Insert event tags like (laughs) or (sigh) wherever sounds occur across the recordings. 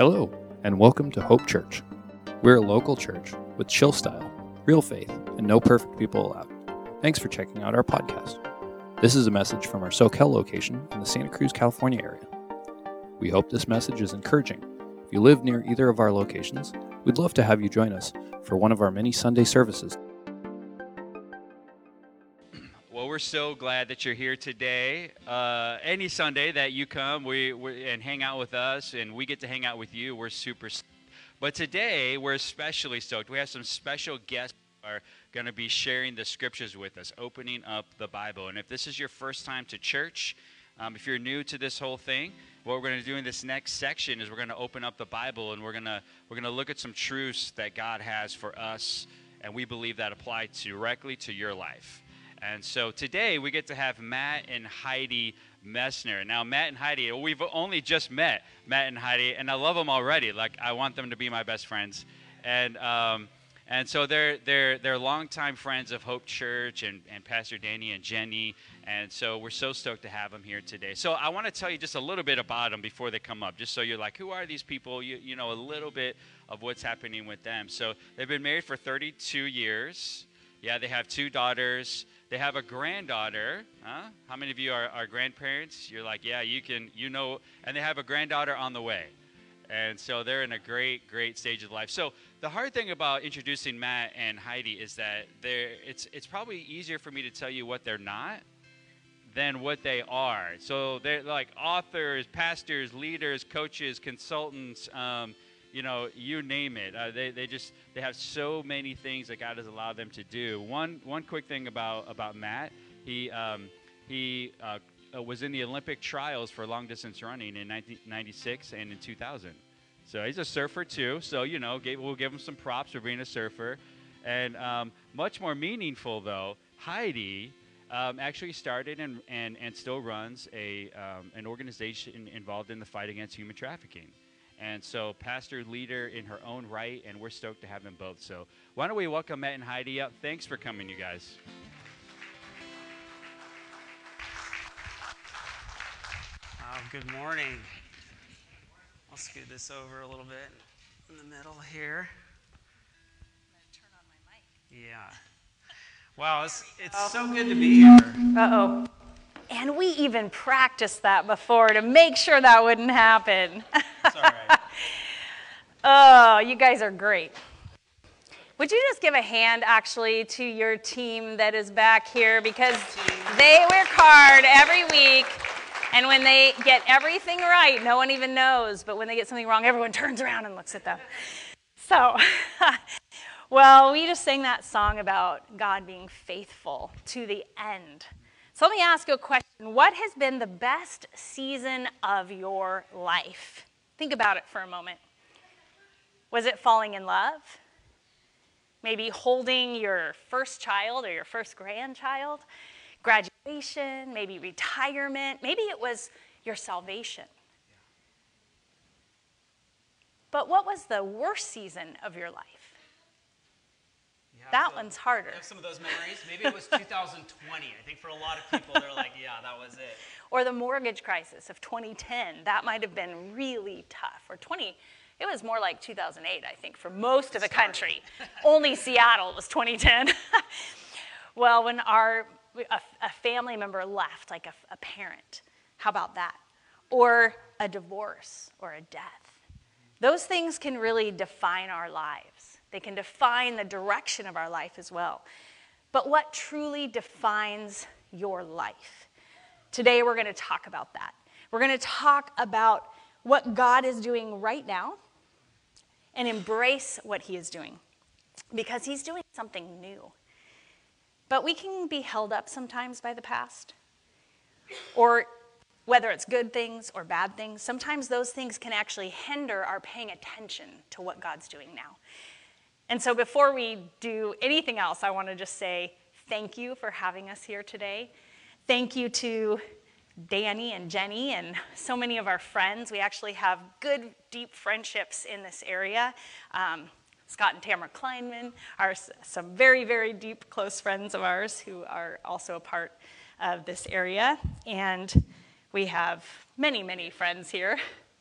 Hello, and welcome to Hope Church. We're a local church with chill style, real faith, and no perfect people allowed. Thanks for checking out our podcast. This is a message from our Soquel location in the Santa Cruz, California area. We hope this message is encouraging. If you live near either of our locations, we'd love to have you join us for one of our many Sunday services Well, we're so glad that you're here today. Uh, any Sunday that you come we, and hang out with us, and we get to hang out with you, we're super. Stoked. But today, we're especially stoked. We have some special guests are going to be sharing the scriptures with us, opening up the Bible. And if this is your first time to church, um, if you're new to this whole thing, what we're going to do in this next section is we're going to open up the Bible and we're going to we're going to look at some truths that God has for us, and we believe that apply directly to your life. And so today we get to have Matt and Heidi Messner. Now, Matt and Heidi, we've only just met Matt and Heidi, and I love them already. Like, I want them to be my best friends. And, um, and so they're, they're, they're longtime friends of Hope Church and, and Pastor Danny and Jenny. And so we're so stoked to have them here today. So I want to tell you just a little bit about them before they come up, just so you're like, who are these people? You, you know, a little bit of what's happening with them. So they've been married for 32 years. Yeah, they have two daughters. They have a granddaughter. Huh? How many of you are, are grandparents? You're like, yeah, you can, you know, and they have a granddaughter on the way. And so they're in a great, great stage of life. So the hard thing about introducing Matt and Heidi is that they're, it's, it's probably easier for me to tell you what they're not than what they are. So they're like authors, pastors, leaders, coaches, consultants, um, you know, you name it. Uh, they, they just they have so many things that God has allowed them to do. One one quick thing about about Matt, he um, he uh, uh was in the Olympic trials for long distance running in 1996 and in 2000. So he's a surfer too. So you know, gave, we'll give him some props for being a surfer. And um, much more meaningful though, Heidi um, actually started and, and, and still runs a, um, an organization involved in the fight against human trafficking. And so, pastor, leader in her own right, and we're stoked to have them both. So, why don't we welcome Matt and Heidi up? Thanks for coming, you guys. Uh, good morning. I'll scoot this over a little bit in the middle here. Yeah. Wow, it's, it's oh. so good to be here. Uh oh. And we even practiced that before to make sure that wouldn't happen. (laughs) oh, you guys are great. Would you just give a hand actually to your team that is back here because they work hard every week. And when they get everything right, no one even knows. But when they get something wrong, everyone (laughs) turns around and looks at them. So, (laughs) well, we just sang that song about God being faithful to the end. So let me ask you a question. What has been the best season of your life? Think about it for a moment. Was it falling in love? Maybe holding your first child or your first grandchild? Graduation? Maybe retirement? Maybe it was your salvation. But what was the worst season of your life? that one's harder. have some of those memories. Maybe it was (laughs) 2020. I think for a lot of people, they're like, yeah, that was it. Or the mortgage crisis of 2010. That might have been really tough. Or 20, it was more like 2008, I think, for most of the country. Only Seattle was 2010. (laughs) well, when our a, a, family member left, like a, a parent, how about that? Or a divorce or a death. Those things can really define our lives. They can define the direction of our life as well. But what truly defines your life? Today, we're going to talk about that. We're going to talk about what God is doing right now and embrace what He is doing because He's doing something new. But we can be held up sometimes by the past, or whether it's good things or bad things, sometimes those things can actually hinder our paying attention to what God's doing now. And so before we do anything else, I want to just say thank you for having us here today. Thank you to Danny and Jenny and so many of our friends. We actually have good, deep friendships in this area. Um, Scott and Tamara Kleinman are some very, very deep, close friends of ours who are also a part of this area. And we have many, many friends here.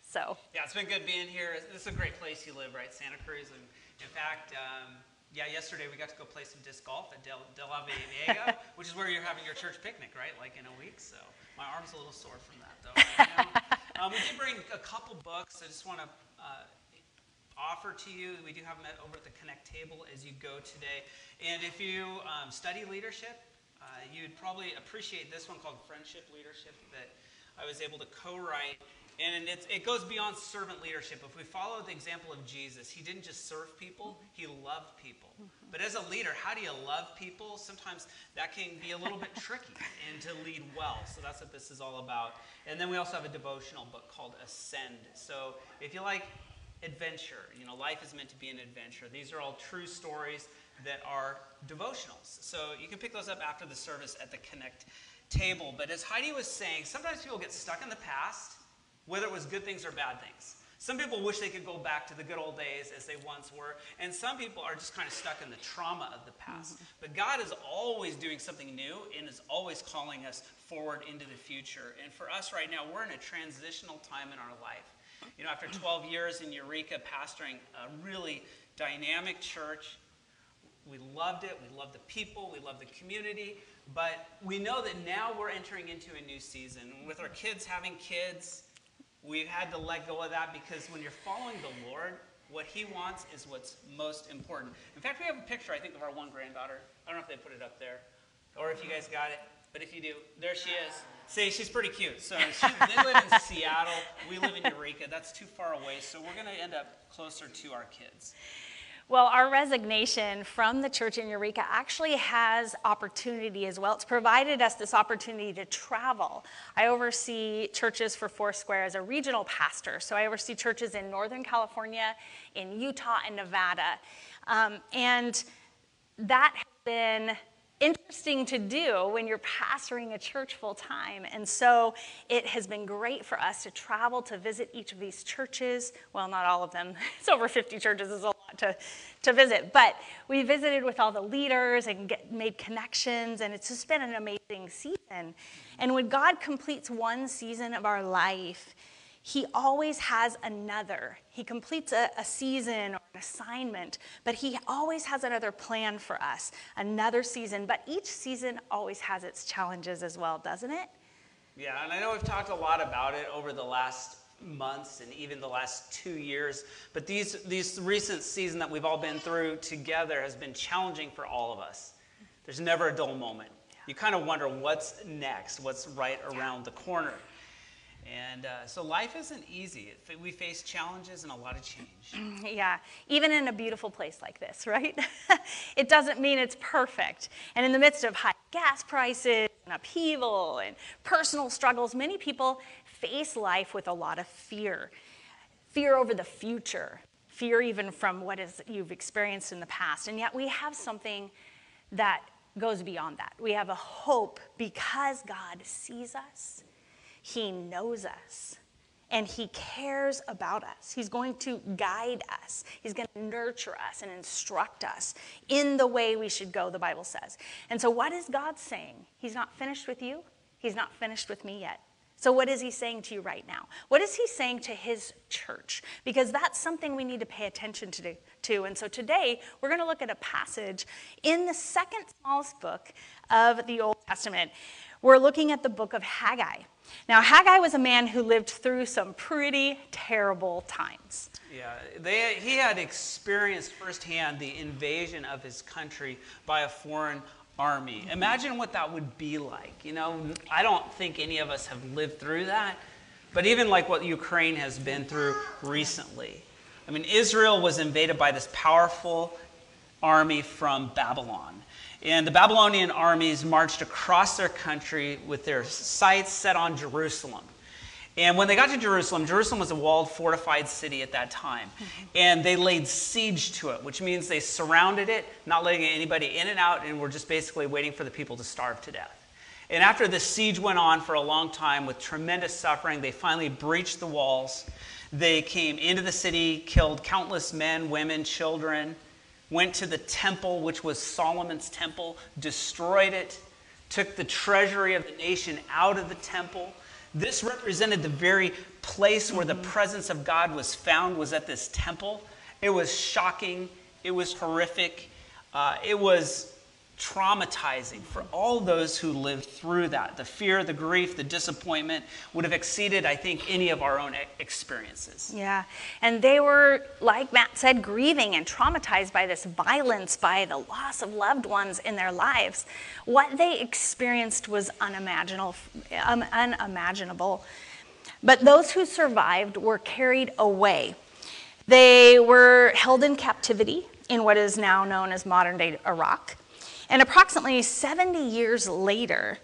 So Yeah, it's been good being here. This is a great place you live, right? Santa Cruz. And in fact, um, yeah, yesterday we got to go play some disc golf at Del, DeLaveaga, (laughs) which is where you're having your church picnic, right? Like in a week. So my arm's a little sore from that, though. (laughs) Right um, we did bring a couple books. I just want to uh, offer to you. We do have them at, over at the Connect table as you go today. And if you um, study leadership, uh, you'd probably appreciate this one called Friendship Leadership that I was able to co-write and it goes beyond servant leadership. If we follow the example of Jesus, he didn't just serve people, he loved people. But as a leader, how do you love people? Sometimes that can be a little bit (laughs) tricky and to lead well. So that's what this is all about. And then we also have a devotional book called Ascend. So if you like adventure, you know, life is meant to be an adventure. These are all true stories that are devotionals. So you can pick those up after the service at the Connect table. But as Heidi was saying, sometimes people get stuck in the past whether it was good things or bad things. Some people wish they could go back to the good old days as they once were, and some people are just kind of stuck in the trauma of the past. Mm-hmm. But God is always doing something new and is always calling us forward into the future. And for us right now, we're in a transitional time in our life. You know, after (clears throat) 12 years in Eureka pastoring a really dynamic church, we loved it. We loved the people. We loved the community. But we know that now we're entering into a new season. With our kids having kids, We've had to let go of that because when you're following the Lord, what He wants is what's most important. In fact, we have a picture, I think, of our one granddaughter. I don't know if they put it up there or if you guys got it, but if you do, there she is. See, she's pretty cute. So she, they live in (laughs) Seattle. We live in Eureka. That's too far away, so we're going to end up closer to our kids. Well, our resignation from the church in Eureka actually has opportunity as well. It's provided us this opportunity to travel. I oversee churches for Foursquare as a regional pastor. So I oversee churches in Northern California, in Utah, and Nevada. Um, and that has been interesting to do when you're pastoring a church full time. And so it has been great for us to travel to visit each of these churches. Well, not all of them, (laughs) it's over 50 churches, is a to, to visit. But we visited with all the leaders and get, made connections, and it's just been an amazing season. And when God completes one season of our life, he always has another. He completes a, a, season or an assignment, but he always has another plan for us, another season. But each season always has its challenges as well, doesn't it? Yeah, and I know we've talked a lot about it over the last months and even the last two years. But these, these recent season that we've all been through together has been challenging for all of us. There's never a dull moment. You kind of wonder what's next, what's right around the corner. And uh, so life isn't easy. We face challenges and a lot of change. (clears throat) Yeah, even in a beautiful place like this, right? (laughs) it doesn't mean it's perfect. And in the midst of high gas prices and upheaval and personal struggles, many people face life with a lot of fear fear over the future, fear even from what is, you've experienced in the past. And yet we have something that goes beyond that. We have a hope because God sees us he knows us and He cares about us. He's going to guide us, He's going to nurture us and instruct us in the way we should go, the Bible says. And so, what is God saying? He's not finished with you, He's not finished with me yet. So, what is he saying to you right now? What is he saying to his church? Because that's something we need to pay attention to. to. And so, today, we're going to look at a passage in the second smallest book of the Old Testament. We're looking at the book of Haggai. Now, Haggai was a man who lived through some pretty terrible times. Yeah, they, he had experienced firsthand the invasion of his country by a foreign army. Imagine what that would be like. You know, I don't think any of us have lived through that, but even like what Ukraine has been through recently. I mean, Israel was invaded by this powerful army from Babylon. And the Babylonian armies marched across their country with their sights set on Jerusalem. And when they got to Jerusalem, Jerusalem was a walled, fortified city at that time. And they laid siege to it, which means they surrounded it, not letting anybody in and out, and were just basically waiting for the people to starve to death. And after the siege went on for a long time with tremendous suffering, they finally breached the walls. They came into the city, killed countless men, women, children went to the temple, which was Solomon's temple, destroyed it, took the treasury of the nation out of the temple. This represented the very place where the presence of God was found was at this temple. It was shocking, it was horrific, uh, it was traumatizing for all those who lived through that. The fear, the grief, the disappointment would have exceeded, I think, any of our own experiences. Yeah. And they were, like Matt said, grieving and traumatized by this violence, by the loss of loved ones in their lives. What they experienced was unimaginable. Um, unimaginable. But those who survived were carried away. They were held in captivity in what is now known as modern day Iraq. And approximately 70 years later,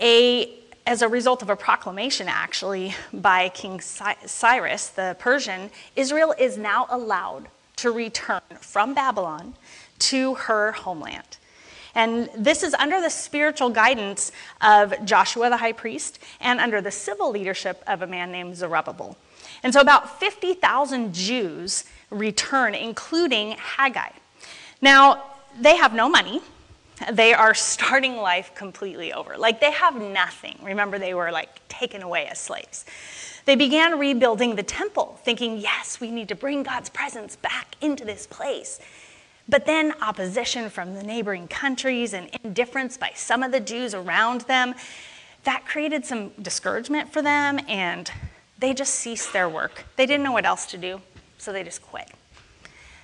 a, as a result of a proclamation actually by King Cyrus the Persian, Israel is now allowed to return from Babylon to her homeland. And this is under the spiritual guidance of Joshua the high priest and under the civil leadership of a man named Zerubbabel. And so about 50,000 Jews return, including Haggai. Now, they have no money. They are starting life completely over. Like they have nothing. Remember, they were like taken away as slaves. They began rebuilding the temple, thinking, yes, we need to bring God's presence back into this place. But then opposition from the neighboring countries and indifference by some of the Jews around them, that created some discouragement for them and they just ceased their work. They didn't know what else to do, so they just quit.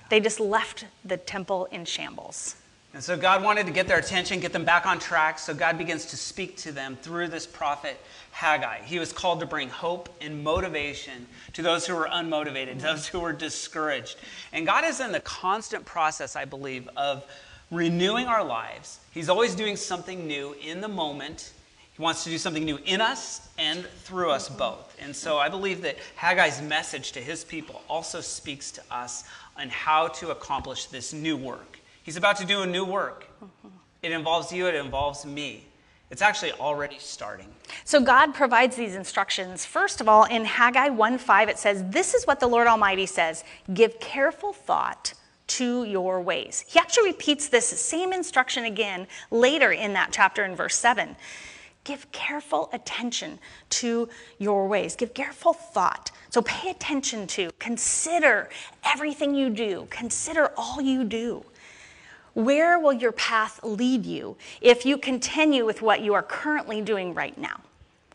They just left the temple in shambles. And so God wanted to get their attention, get them back on track. So God begins to speak to them through this prophet Haggai. He was called to bring hope and motivation to those who were unmotivated, those who were discouraged. And God is in the constant process, I believe, of renewing our lives. He's always doing something new in the moment. He wants to do something new in us and through us both. And so I believe that Haggai's message to his people also speaks to us on how to accomplish this new work. He's about to do a new work. It involves you, it involves me. It's actually already starting. So God provides these instructions. First of all, in Haggai 1:5 it says, "This is what the Lord Almighty says: Give careful thought to your ways." He actually repeats this same instruction again later in that chapter in verse 7. Give careful attention to your ways. Give careful thought. So pay attention to, consider everything you do, consider all you do. Where will your path lead you if you continue with what you are currently doing right now?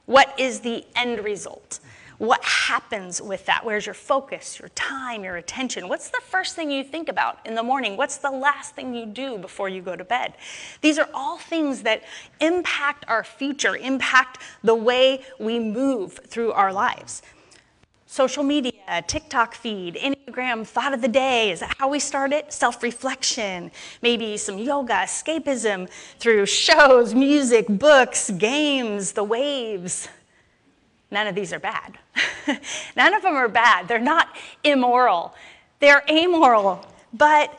What is the end result? What happens with that? Where's your focus, your time, your attention? What's the first thing you think about in the morning? What's the last thing you do before you go to bed? These are all things that impact our future, impact the way we move through our lives social media, TikTok feed, Enneagram thought of the day. Is that how we start it? Self reflection, maybe some yoga, escapism through shows, music, books, games, the waves. None of these are bad. (laughs) None of them are bad. They're not immoral, they're amoral. But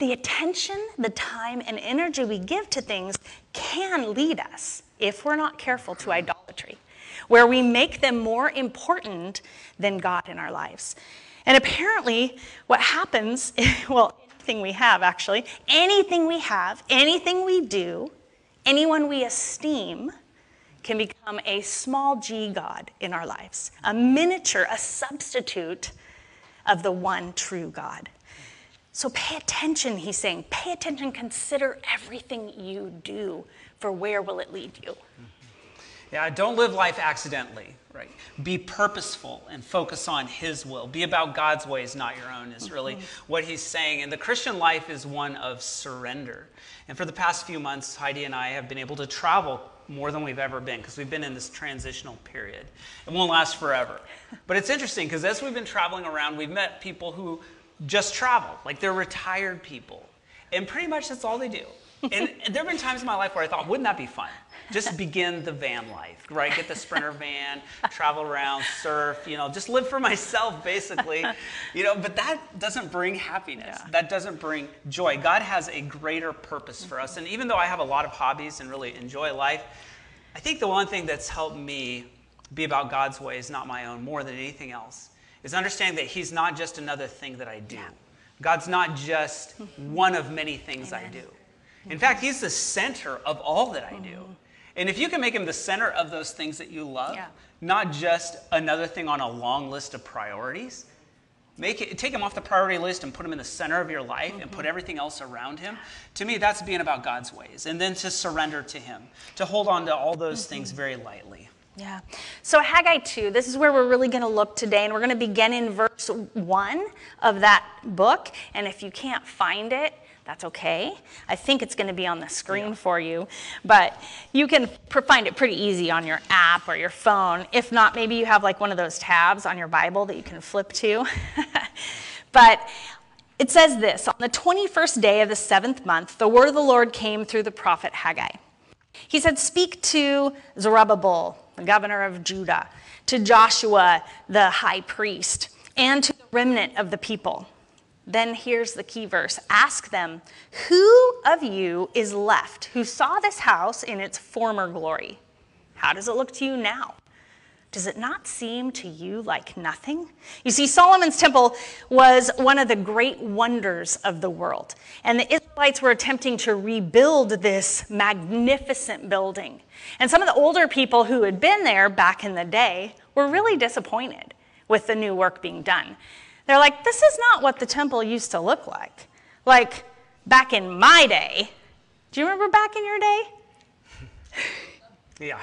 the attention, the time, and energy we give to things can lead us, if we're not careful, to idolatry where we make them more important than God in our lives. And apparently, what happens, (laughs) well, anything we have actually, anything we have, anything we do, anyone we esteem, can become a small g God in our lives, a miniature, a substitute of the one true God. So pay attention, he's saying. Pay attention, consider everything you do, for where will it lead you? Yeah, don't live life accidentally, right? Be purposeful and focus on His will. Be about God's ways, not your own, is really mm-hmm. what He's saying. And the Christian life is one of surrender. And for the past few months, Heidi and I have been able to travel more than we've ever been because we've been in this transitional period. It won't last forever. But it's interesting because as we've been traveling around, we've met people who just travel, like they're retired people. And pretty much that's all they do. And there have been times in my life where I thought, wouldn't that be fun? Just begin the van life, right? Get the sprinter van, travel around, surf, you know, just live for myself, basically. You know, but that doesn't bring happiness. Yeah. That doesn't bring joy. God has a greater purpose for us. And even though I have a lot of hobbies and really enjoy life, I think the one thing that's helped me be about God's ways, not my own, more than anything else, is understanding that He's not just another thing that I do. Yeah. God's not just (laughs) one of many things Amen. I do. In fact, He's the center of all that I do. Mm-hmm. And if you can make him the center of those things that you love, Yeah. not just another thing on a long list of priorities, make it take him off the priority list and put him in the center of your life and Mm-hmm. put everything else around him. To me, that's being about God's ways. And then to surrender to him, to hold on to all those Mm-hmm. things very lightly. Yeah. So Haggai 2, this is where we're really going to look today, and we're going to begin in verse 1 of that book. And if you can't find it, that's okay. I think it's going to be on the screen for you, but you can find it pretty easy on your app or your phone. If not, maybe you have like one of those tabs on your Bible that you can flip to. (laughs) but it says this On the 21st day of the seventh month, the word of the Lord came through the prophet Haggai. He said, Speak to Zerubbabel, the governor of Judah, to Joshua, the high priest, and to the remnant of the people. Then here's the key verse Ask them, Who of you is left who saw this house in its former glory? How does it look to you now? Does it not seem to you like nothing? You see, Solomon's temple was one of the great wonders of the world. And the Israelites were attempting to rebuild this magnificent building. And some of the older people who had been there back in the day were really disappointed with the new work being done. They're like, this is not what the temple used to look like. Like back in my day. Do you remember back in your day? (laughs) Yeah.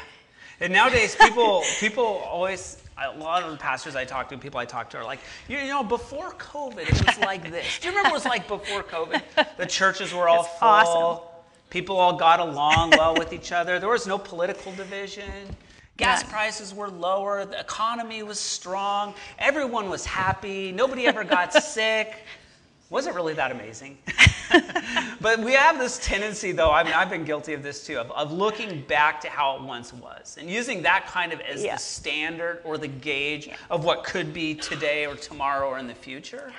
And nowadays, people (laughs) people always a lot of the pastors I talk to, people I talk to, are like, you, you know, before COVID, it was like (laughs) this. Do you remember what it was like before COVID? The churches were all It's full. awesome. People all got along well with each other. There was no political division. Gas None. prices were lower. The economy was strong. Everyone was happy. Nobody ever got (laughs) sick. Wasn't really that amazing. (laughs) but we have this tendency, though, I mean, I've been guilty of this too, of, of looking back to how it once was and using that kind of as Yeah. the standard or the gauge of what could be today or tomorrow or in the future.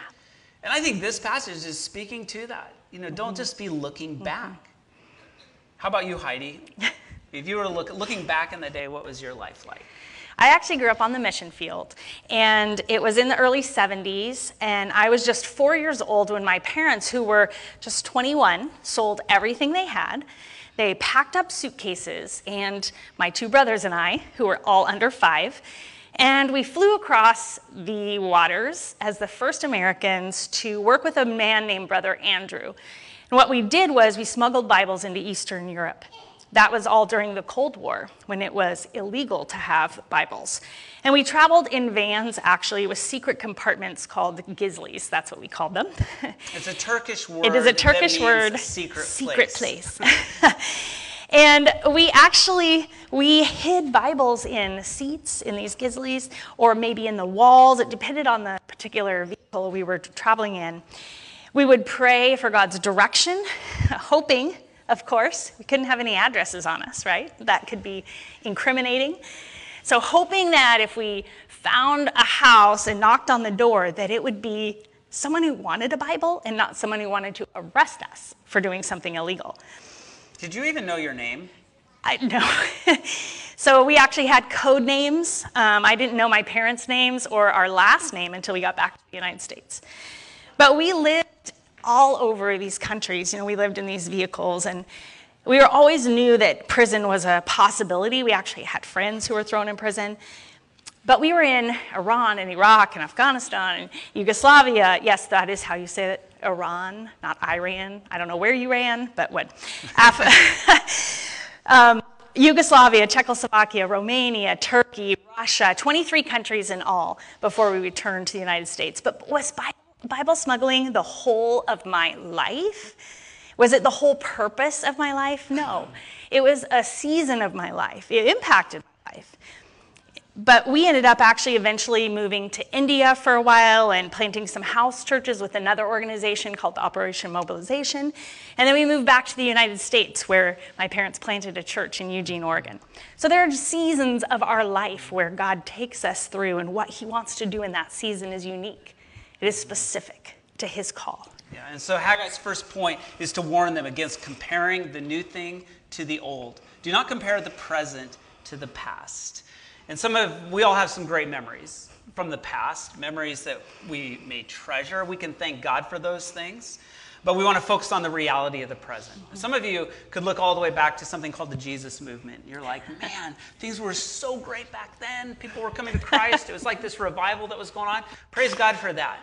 And I think this passage is speaking to that. You know, don't mm-hmm. just be looking mm-hmm. back. How about you, Heidi? (laughs) if you were look, looking back in the day, what was your life like? I actually grew up on the mission field, and it was in the early 70s, and I was just four years old when my parents, who were just 21, sold everything they had. They packed up suitcases, and my two brothers and I, who were all under five, and we flew across the waters as the first Americans to work with a man named Brother Andrew. And what we did was we smuggled Bibles into Eastern Europe. That was all during the Cold War when it was illegal to have Bibles. And we traveled in vans actually with secret compartments called gizlies. That's what we called them. (laughs) It's a Turkish word. it is a Turkish word. Secret, secret place. place. (laughs) (laughs) and we actually we hid Bibles in seats in these gizlies or maybe in the walls. It depended on the particular vehicle we were traveling in. We would pray for God's direction, hoping, of course, we couldn't have any addresses on us, right? That could be incriminating. So, hoping that if we found a house and knocked on the door, that it would be someone who wanted a Bible and not someone who wanted to arrest us for doing something illegal. Did you even know your name? I know. (laughs) so we actually had code names. Um, I didn't know my parents' names or our last name until we got back to the United States. But we lived all over these countries. You know, we lived in these vehicles, and we were always knew that prison was a possibility. We actually had friends who were thrown in prison. But we were in Iran and Iraq and Afghanistan and Yugoslavia. Yes, that is how you say it. Iran, not Iran. I don't know where you ran, but what? (laughs) Af- (laughs) um, Yugoslavia, Czechoslovakia, Romania, Turkey, Russia, 23 countries in all before we returned to the United States. But was Bi- Bible smuggling the whole of my life? Was it the whole purpose of my life? No. It was a season of my life. It impacted my life. But we ended up actually eventually moving to India for a while and planting some house churches with another organization called Operation Mobilization. And then we moved back to the United States where my parents planted a church in Eugene, Oregon. So there are seasons of our life where God takes us through, and what He wants to do in that season is unique, it is specific to His call. Yeah, and so Haggai's first point is to warn them against comparing the new thing to the old. Do not compare the present to the past. And some of we all have some great memories from the past, memories that we may treasure. We can thank God for those things. But we want to focus on the reality of the present. Some of you could look all the way back to something called the Jesus movement. You're like, man, things were so great back then. People were coming to Christ. It was like this revival that was going on. Praise God for that.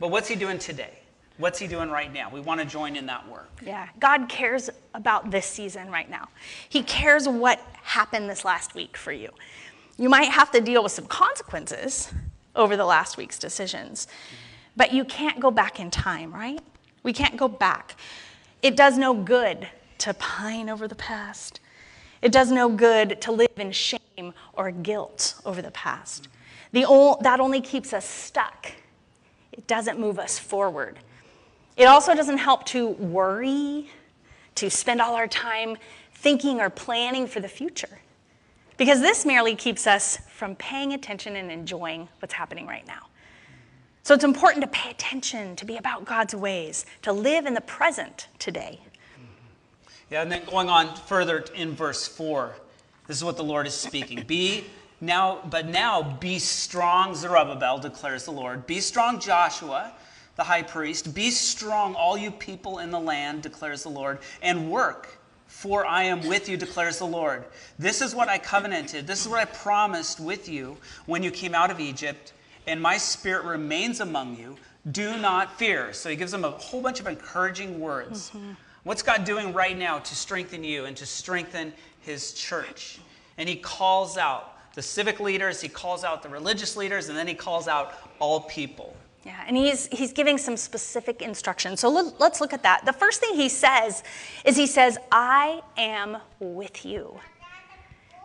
But what's He doing today? What's He doing right now? We want to join in that work. Yeah, God cares about this season right now. He cares what happened this last week for you. You might have to deal with some consequences over the last week's decisions, but you can't go back in time, right? We can't go back. It does no good to pine over the past. It does no good to live in shame or guilt over the past. The that only keeps us stuck. It doesn't move us forward. It also doesn't help to worry, to spend all our time thinking or planning for the future, because this merely keeps us from paying attention and enjoying what's happening right now. So it's important to pay attention, to be about God's ways, to live in the present today. Mm-hmm. Yeah, and then going on further in verse 4, this is what the Lord is speaking. Be now, but now be strong, Zerubbabel, declares the Lord. Be strong, Joshua, the high priest. Be strong, all you people in the land, declares the Lord, and work, for I am with you, declares the Lord. This is what I covenanted, this is what I promised with you when you came out of Egypt and my spirit remains among you. Do not fear. So he gives them a whole bunch of encouraging words. Mm-hmm. What's God doing right now to strengthen you and to strengthen his church? And he calls out the civic leaders, he calls out the religious leaders, and then he calls out all people. Yeah, and he's, he's giving some specific instructions. So let, let's look at that. The first thing he says is he says, I am with you.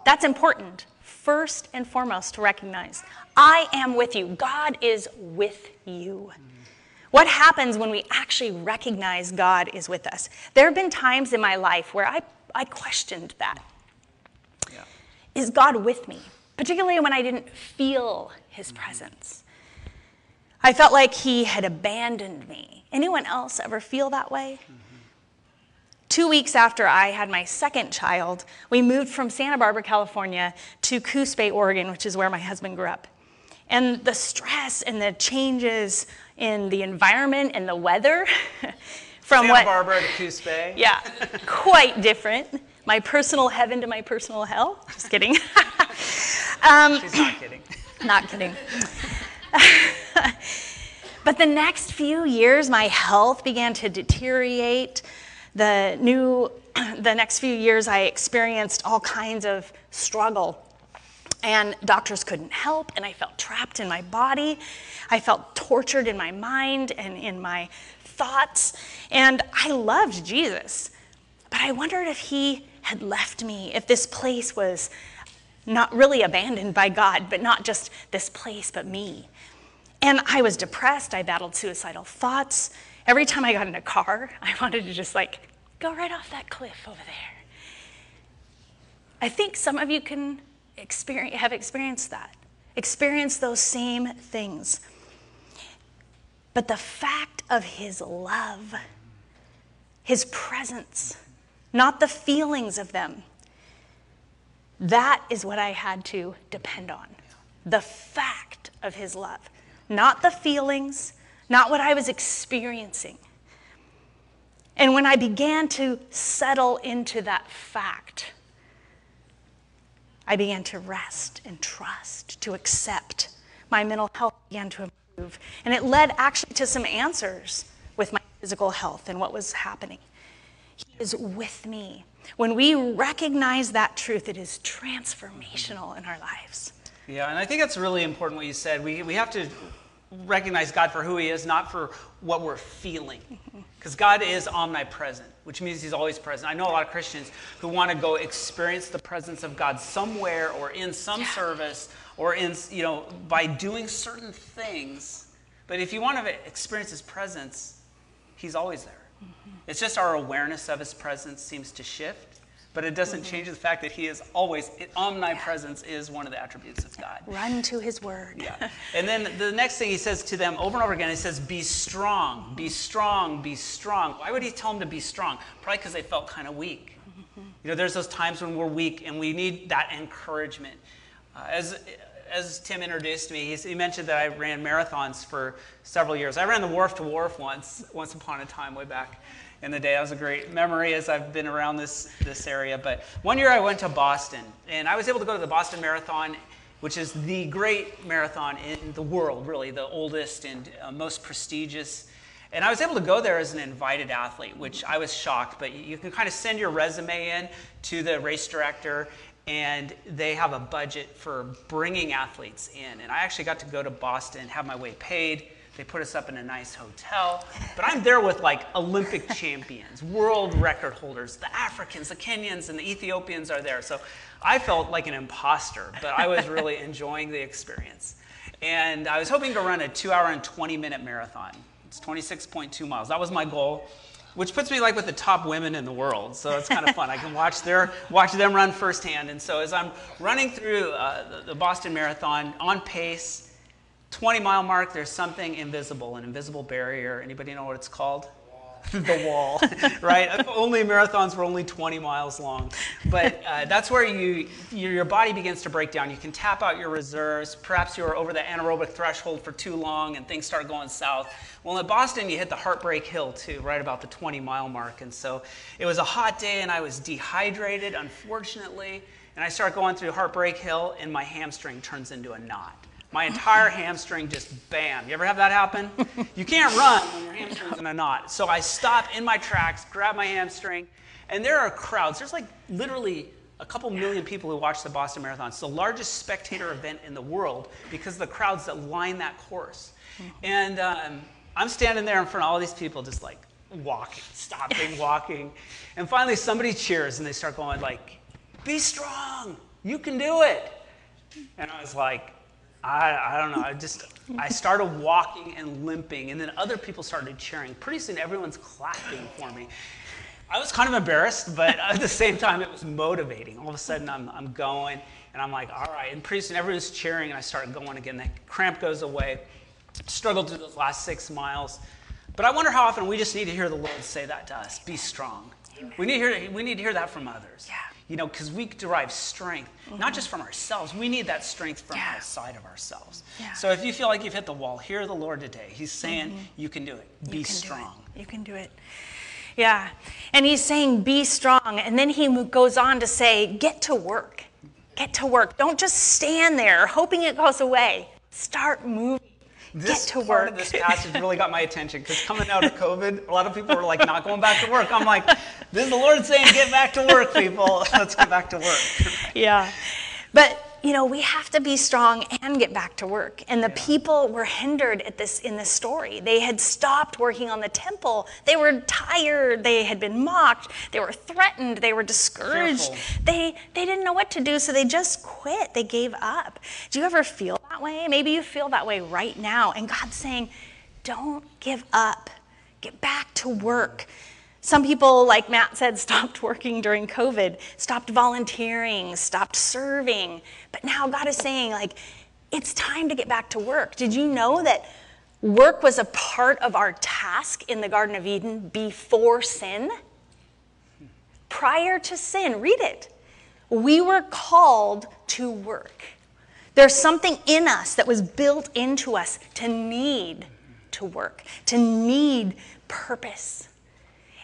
That's important first and foremost to recognize I am with you. God is with you. What happens when we actually recognize God is with us? There have been times in my life where I, I questioned that. Yeah. Is God with me? Particularly when I didn't feel his presence. I felt like he had abandoned me. Anyone else ever feel that way? Mm-hmm. Two weeks after I had my second child, we moved from Santa Barbara, California to Coos Bay, Oregon, which is where my husband grew up. And the stress and the changes in the environment and the weather (laughs) from Santa what, Barbara to Coos Bay. (laughs) Yeah, quite different. My personal heaven to my personal hell. Just kidding. (laughs) um, She's not kidding. Not kidding. but the next few years, my health began to deteriorate the new (clears throat) the next few years i experienced all kinds of struggle. And doctors couldn't help and i felt trapped in my body. I felt tortured in my mind and in my thoughts. And i loved jesus but i wondered if he had left me if this place was not really abandoned by god but not just this place but me. And i was depressed. I battled suicidal thoughts Every time I got in a car, (laughs) I wanted to just like go right off that cliff over there. I think some of you can experience, have experienced that, experience those same things. But the fact of his love, his presence, not the feelings of them, that is what I had to depend on. The fact of his love, not the feelings, not what I was experiencing. And when I began to settle into that fact, I began to rest and trust, to accept. My mental health began to improve. And it led actually to some answers with my physical health and what was happening. He is with me. When we recognize that truth, it is transformational in our lives. Yeah, and I think that's really important what you said. We, we have to recognize God for who He is, not for what we're feeling. (laughs) Because God is omnipresent, which means He's always present. I know a lot of Christians who want to go experience the presence of God somewhere or in some yeah. service or in, you know, by doing certain things. But if you want to experience His presence, He's always there. Mm-hmm. It's just our awareness of His presence seems to shift. But it doesn't change the fact that he is always, omnipresence yeah. is one of the attributes of God. Run to his word. yeah. (laughs) And then the next thing he says to them over and over again, he says, Be strong, be strong, be strong. Why would he tell them to be strong? Probably because they felt kind of weak. Mm-hmm. You know, there's those times when we're weak and we need that encouragement. Uh, as as Tim introduced me, he, he mentioned that I ran marathons for several years. I ran the Wharf to Wharf once, once upon a time, way back in the day. That was a great memory as I've been around this, this area. But one year I went to Boston, and I was able to go to the Boston Marathon, which is the great marathon in the world, really, the oldest and uh, most prestigious. And I was able to go there as an invited athlete, which I was shocked. But you can kind of send your resume in to the race director, and they have a budget for bringing athletes in. And I actually got to go to Boston, have my way paid. They put us up in a nice hotel. But I'm there with like Olympic (laughs) champions, world record holders. The Africans, the Kenyans, and the Ethiopians are there. So I felt like an imposter, but I was really (laughs) enjoying the experience. And I was hoping to run a two hour and 20 minute marathon. It's 26.2 miles. That was my goal which puts me like with the top women in the world. So it's kind of fun. I can watch their watch them run firsthand. And so as I'm running through uh, the, the, Boston Marathon on pace, 20 mile mark, there's something invisible, an invisible barrier. Anybody know what it's called? the wall, (laughs) (laughs) right? only marathons were only 20 miles long. But uh, that's where you, your body begins to break down. You can tap out your reserves. Perhaps you were over the anaerobic threshold for too long and things start going south. Well, in Boston, you hit the heartbreak hill too, right about the 20 mile mark. And so it was a hot day and I was dehydrated, unfortunately. And I start going through Heartbreak Hill and my hamstring turns into a knot. My entire hamstring just bam. You ever have that happen? (laughs) You can't run when your hamstring's in a knot. So I stop in my tracks, grab my hamstring, and there are crowds. There's like literally a couple million people who watch the Boston Marathon. It's the largest spectator event in the world because of the crowds that line that course. And um, I'm standing there in front of all these people, just like walking, stopping, (laughs) walking. And finally, somebody cheers and they start going like, "Be strong! You can do it!" And I was like, I, I don't know. I just I started walking and limping, and then other people started cheering. Pretty soon, everyone's clapping for me. I was kind of embarrassed, but at the same time, it was motivating. All of a sudden, I'm, I'm going, and I'm like, all right. And pretty soon, everyone's cheering, and I start going again. The cramp goes away. Struggled through those last six miles. But I wonder how often we just need to hear the Lord say that to us be strong. We need, to hear, we need to hear that from others. Yeah you know, because we derive strength, mm-hmm. not just from ourselves. We need that strength from yeah. outside of ourselves. Yeah. So if you feel like you've hit the wall, hear the Lord today. He's saying, mm-hmm. you can do it. Be strong. You can do it. Yeah. And he's saying, be strong. And then he goes on to say, get to work. Get to work. Don't just stand there hoping it goes away. Start moving. This Get to part work. of this passage really got my attention because coming out of COVID, a lot of people were like not going back to work. I'm like, this is the Lord saying, get back to work, people. (laughs) Let's get back to work. yeah. But you know, we have to be strong and get back to work. And the yeah. people were hindered at this in this story. They had stopped working on the temple. They were tired. They had been mocked. They were threatened. They were discouraged. They they didn't know what to do, so they just quit. They gave up. Do you ever feel that way? Maybe you feel that way right now. And God's saying, "Don't give up. Get back to work." Some people, like Matt said, (laughs) stopped working during COVID, stopped volunteering, stopped serving. But now God is saying, like, it's time to get back to work. Did you know that work was a part of our task in the Garden of Eden before sin? Prior to sin, read it. We were called to work. There's something in us that was built into us to need to work, to need purpose.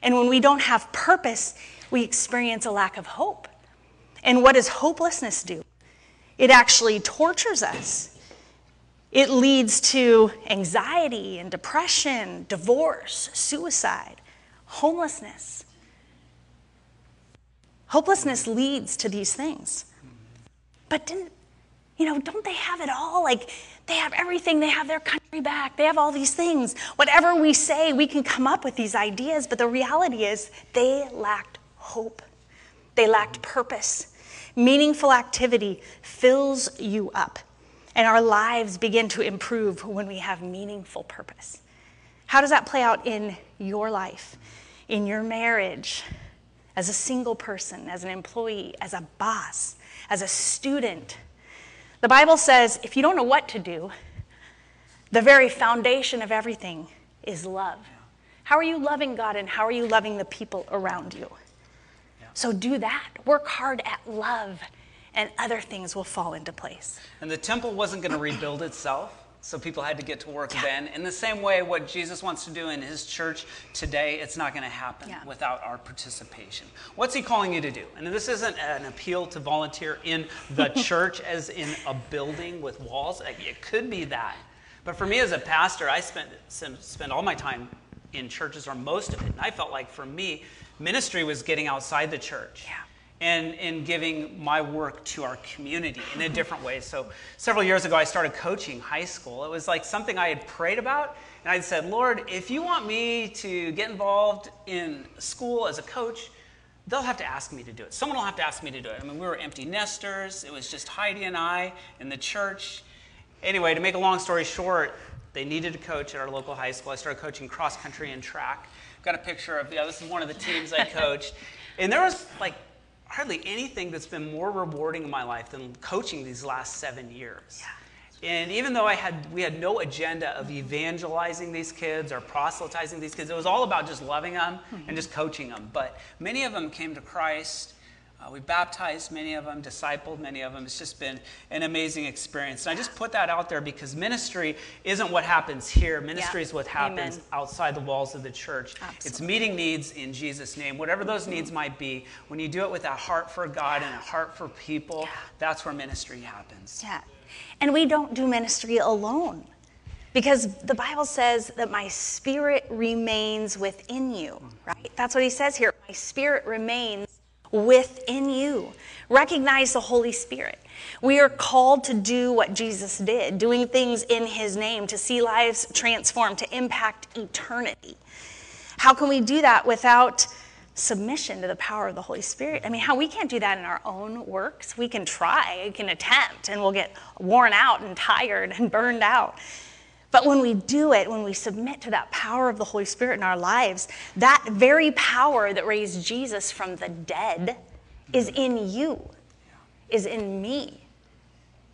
And when we don't have purpose, we experience a lack of hope. And what does hopelessness do? It actually tortures us. It leads to anxiety and depression, divorce, suicide, homelessness. Hopelessness leads to these things. But didn't, you know, don't they have it all? Like they have everything. They have their country back. They have all these things. Whatever we say, we can come up with these ideas, but the reality is they lacked hope. They lacked purpose. Meaningful activity fills you up, and our lives begin to improve when we have meaningful purpose. How does that play out in your life, in your marriage, as a single person, as an employee, as a boss, as a student? The Bible says if you don't know what to do, the very foundation of everything is love. How are you loving God and how are you loving the people around you? So do that. Work hard at love and other things will fall into place. And the temple wasn't going to rebuild itself, so people had to get to work then. In the same way, what Jesus wants to do in his church today, it's not going to happen Yeah. without our participation. What's he calling you to do? And this isn't an appeal to volunteer in the (laughs) church as in a building with walls. It could be that. But for me as a pastor, I spent, spend all my time in churches, or most of it. And I felt like for me, ministry was getting outside the church. Yeah. And in giving my work to our community in a different way. So, several years ago, I started coaching high school. It was like something I had prayed about. And I said, Lord, if you want me to get involved in school as a coach, they'll have to ask me to do it. Someone will have to ask me to do it. I mean, we were empty nesters. It was just Heidi and I in the church. Anyway, to make a long story short, they needed a coach at our local high school. I started coaching cross country and track. Got a picture of, yeah, this is one of the teams I coached. (laughs) And there was like hardly anything that's been more rewarding in my life than coaching these last seven years. And even though I had, we had no agenda of evangelizing these kids or proselytizing these kids, it was all about just loving them hmm. and just coaching them. But many of them came to Christ. Uh, we baptized many of them, discipled many of them. It's just been an amazing experience. And I just put that out there because ministry isn't what happens here. Ministry Yeah. is what happens Amen. outside the walls of the church. It's meeting needs in Jesus' name, whatever those needs might be. When you do it with a heart for God and a heart for people, that's where ministry happens. Yeah. And we don't do ministry alone because the Bible says that my spirit remains within you, right? That's what he says here. My spirit remains within you. Recognize the Holy Spirit. We are called to do what Jesus did, doing things in his name, to see lives transformed, to impact eternity. How can we do that without submission to the power of the Holy Spirit? I mean, how we can't do that in our own works. We can try, we can attempt, and we'll get worn out and tired and burned out. But when we do it, when we submit to that power of the Holy Spirit in our lives, that very power that raised Jesus from the dead is in you, is in me.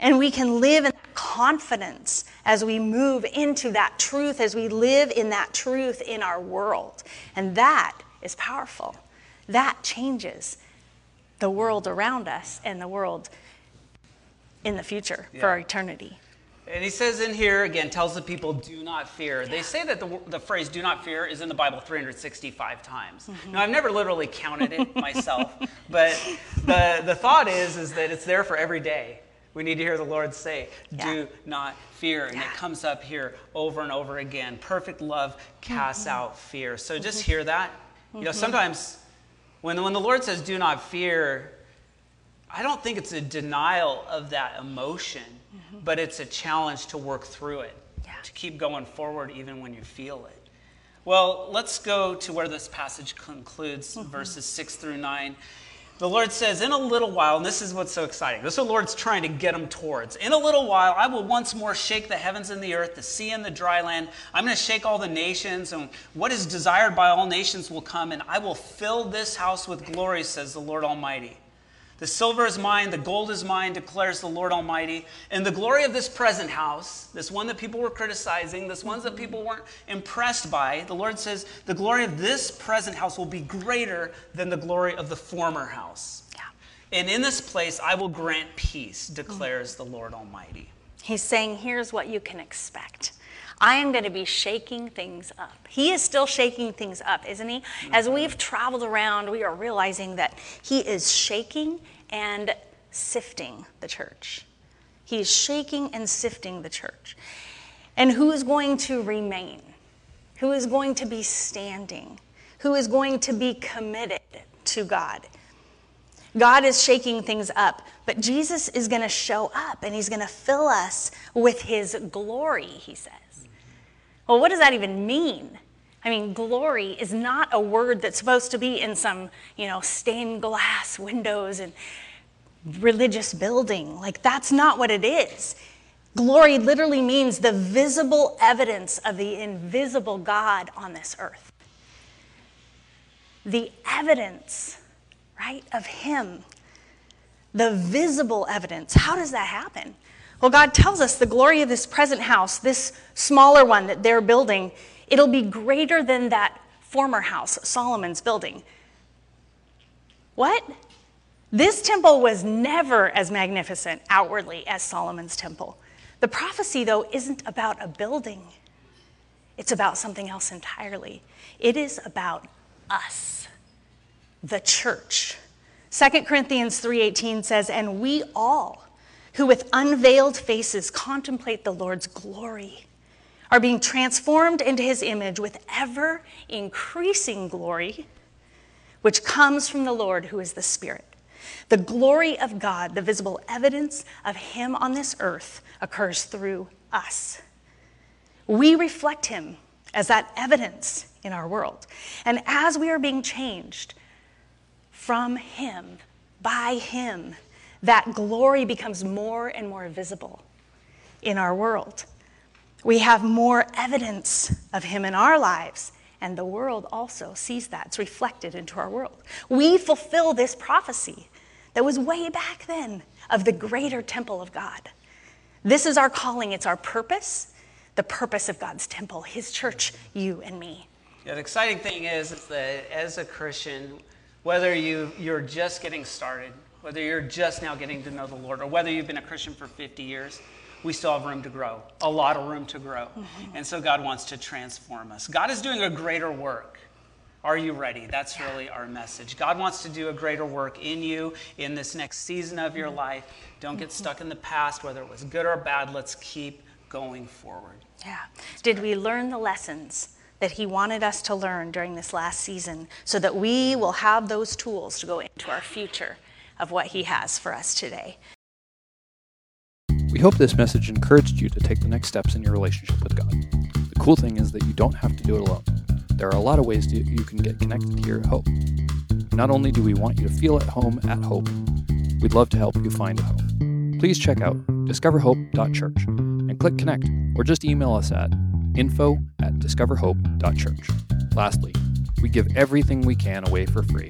And we can live in that confidence as we move into that truth, as we live in that truth in our world. And that is powerful. That changes the world around us and the world in the future for Yeah. our eternity. And he says in here, again, tells the people, do not fear. They say that the, the phrase do not fear is in the Bible 365 times. Mm-hmm. Now, I've never literally counted it myself, (laughs) but the, the thought is, is that it's there for every day. We need to hear the Lord say, do Yeah. not fear. And it comes up here over and over again. Perfect love casts Mm-hmm. out fear. So just hear that. You know, sometimes when, when the Lord says, do not fear, I don't think it's a denial of that emotion, but it's a challenge to work through it, Yeah. to keep going forward even when you feel it. Well, let's go to where this passage concludes, mm-hmm. verses 6 through 9. The Lord says, In a little while, and this is what's so exciting. This is what the Lord's trying to get them towards. In a little while, I will once more shake the heavens and the earth, the sea and the dry land. I'm going to shake all the nations, and what is desired by all nations will come, and I will fill this house with glory, says the Lord Almighty. The silver is mine, the gold is mine, declares the Lord Almighty. And the glory of this present house, this one that people were criticizing, this one that people weren't impressed by, the Lord says, the glory of this present house will be greater than the glory of the former house. Yeah. And in this place I will grant peace, declares the Lord Almighty. He's saying, here's what you can expect. I am going to be shaking things up. He is still shaking things up, isn't he? As we've traveled around, we are realizing that he is shaking and sifting the church. He's shaking and sifting the church. And who is going to remain? Who is going to be standing? Who is going to be committed to God? God is shaking things up, but Jesus is going to show up and he's going to fill us with his glory, he says. Well, what does that even mean? I mean, glory is not a word that's supposed to be in some, you know, stained glass windows and religious building. Like, that's not what it is. Glory literally means the visible evidence of the invisible God on this earth. The evidence, right, of Him. The visible evidence. How does that happen? Well, God tells us the glory of this present house, this smaller one that they're building, it'll be greater than that former house, Solomon's building. What? This temple was never as magnificent outwardly as Solomon's temple. The prophecy, though, isn't about a building, it's about something else entirely. It is about us, the church. 2 Corinthians 3:18 says, "And we all who with unveiled faces contemplate the Lord's glory are being transformed into his image with ever increasing glory, which comes from the Lord who is the Spirit." The glory of God, the visible evidence of him on this earth, occurs through us. We reflect him as that evidence in our world. And as we are being changed from him, by him, that glory becomes more and more visible in our world. We have more evidence of him in our lives, and the world also sees that. It's reflected into our world. We fulfill this prophecy that was way back then of the greater temple of God. This is our calling, it's our purpose, the purpose of God's temple, His church, you and me. Yeah, the exciting thing is, is that as a Christian, whether you, you're just getting started, whether you're just now getting to know the Lord, or whether you've been a Christian for 50 years, we still have room to grow, a lot of room to grow. Mm-hmm. And so God wants to transform us. God is doing a greater work. Are you ready? That's really our message. God wants to do a greater work in you in this next season of your life. Don't get stuck in the past, whether it was good or bad. Let's keep going forward. Yeah. Did we learn the lessons that He wanted us to learn during this last season so that we will have those tools to go into our future of what He has for us today? We hope this message encouraged you to take the next steps in your relationship with God. The cool thing is that you don't have to do it alone. There are a lot of ways to, you can get connected here at Hope. Not only do we want you to feel at home at Hope, we'd love to help you find a home. Please check out discoverhope.church and click connect, or just email us at info at discoverhope.church. Lastly, we give everything we can away for free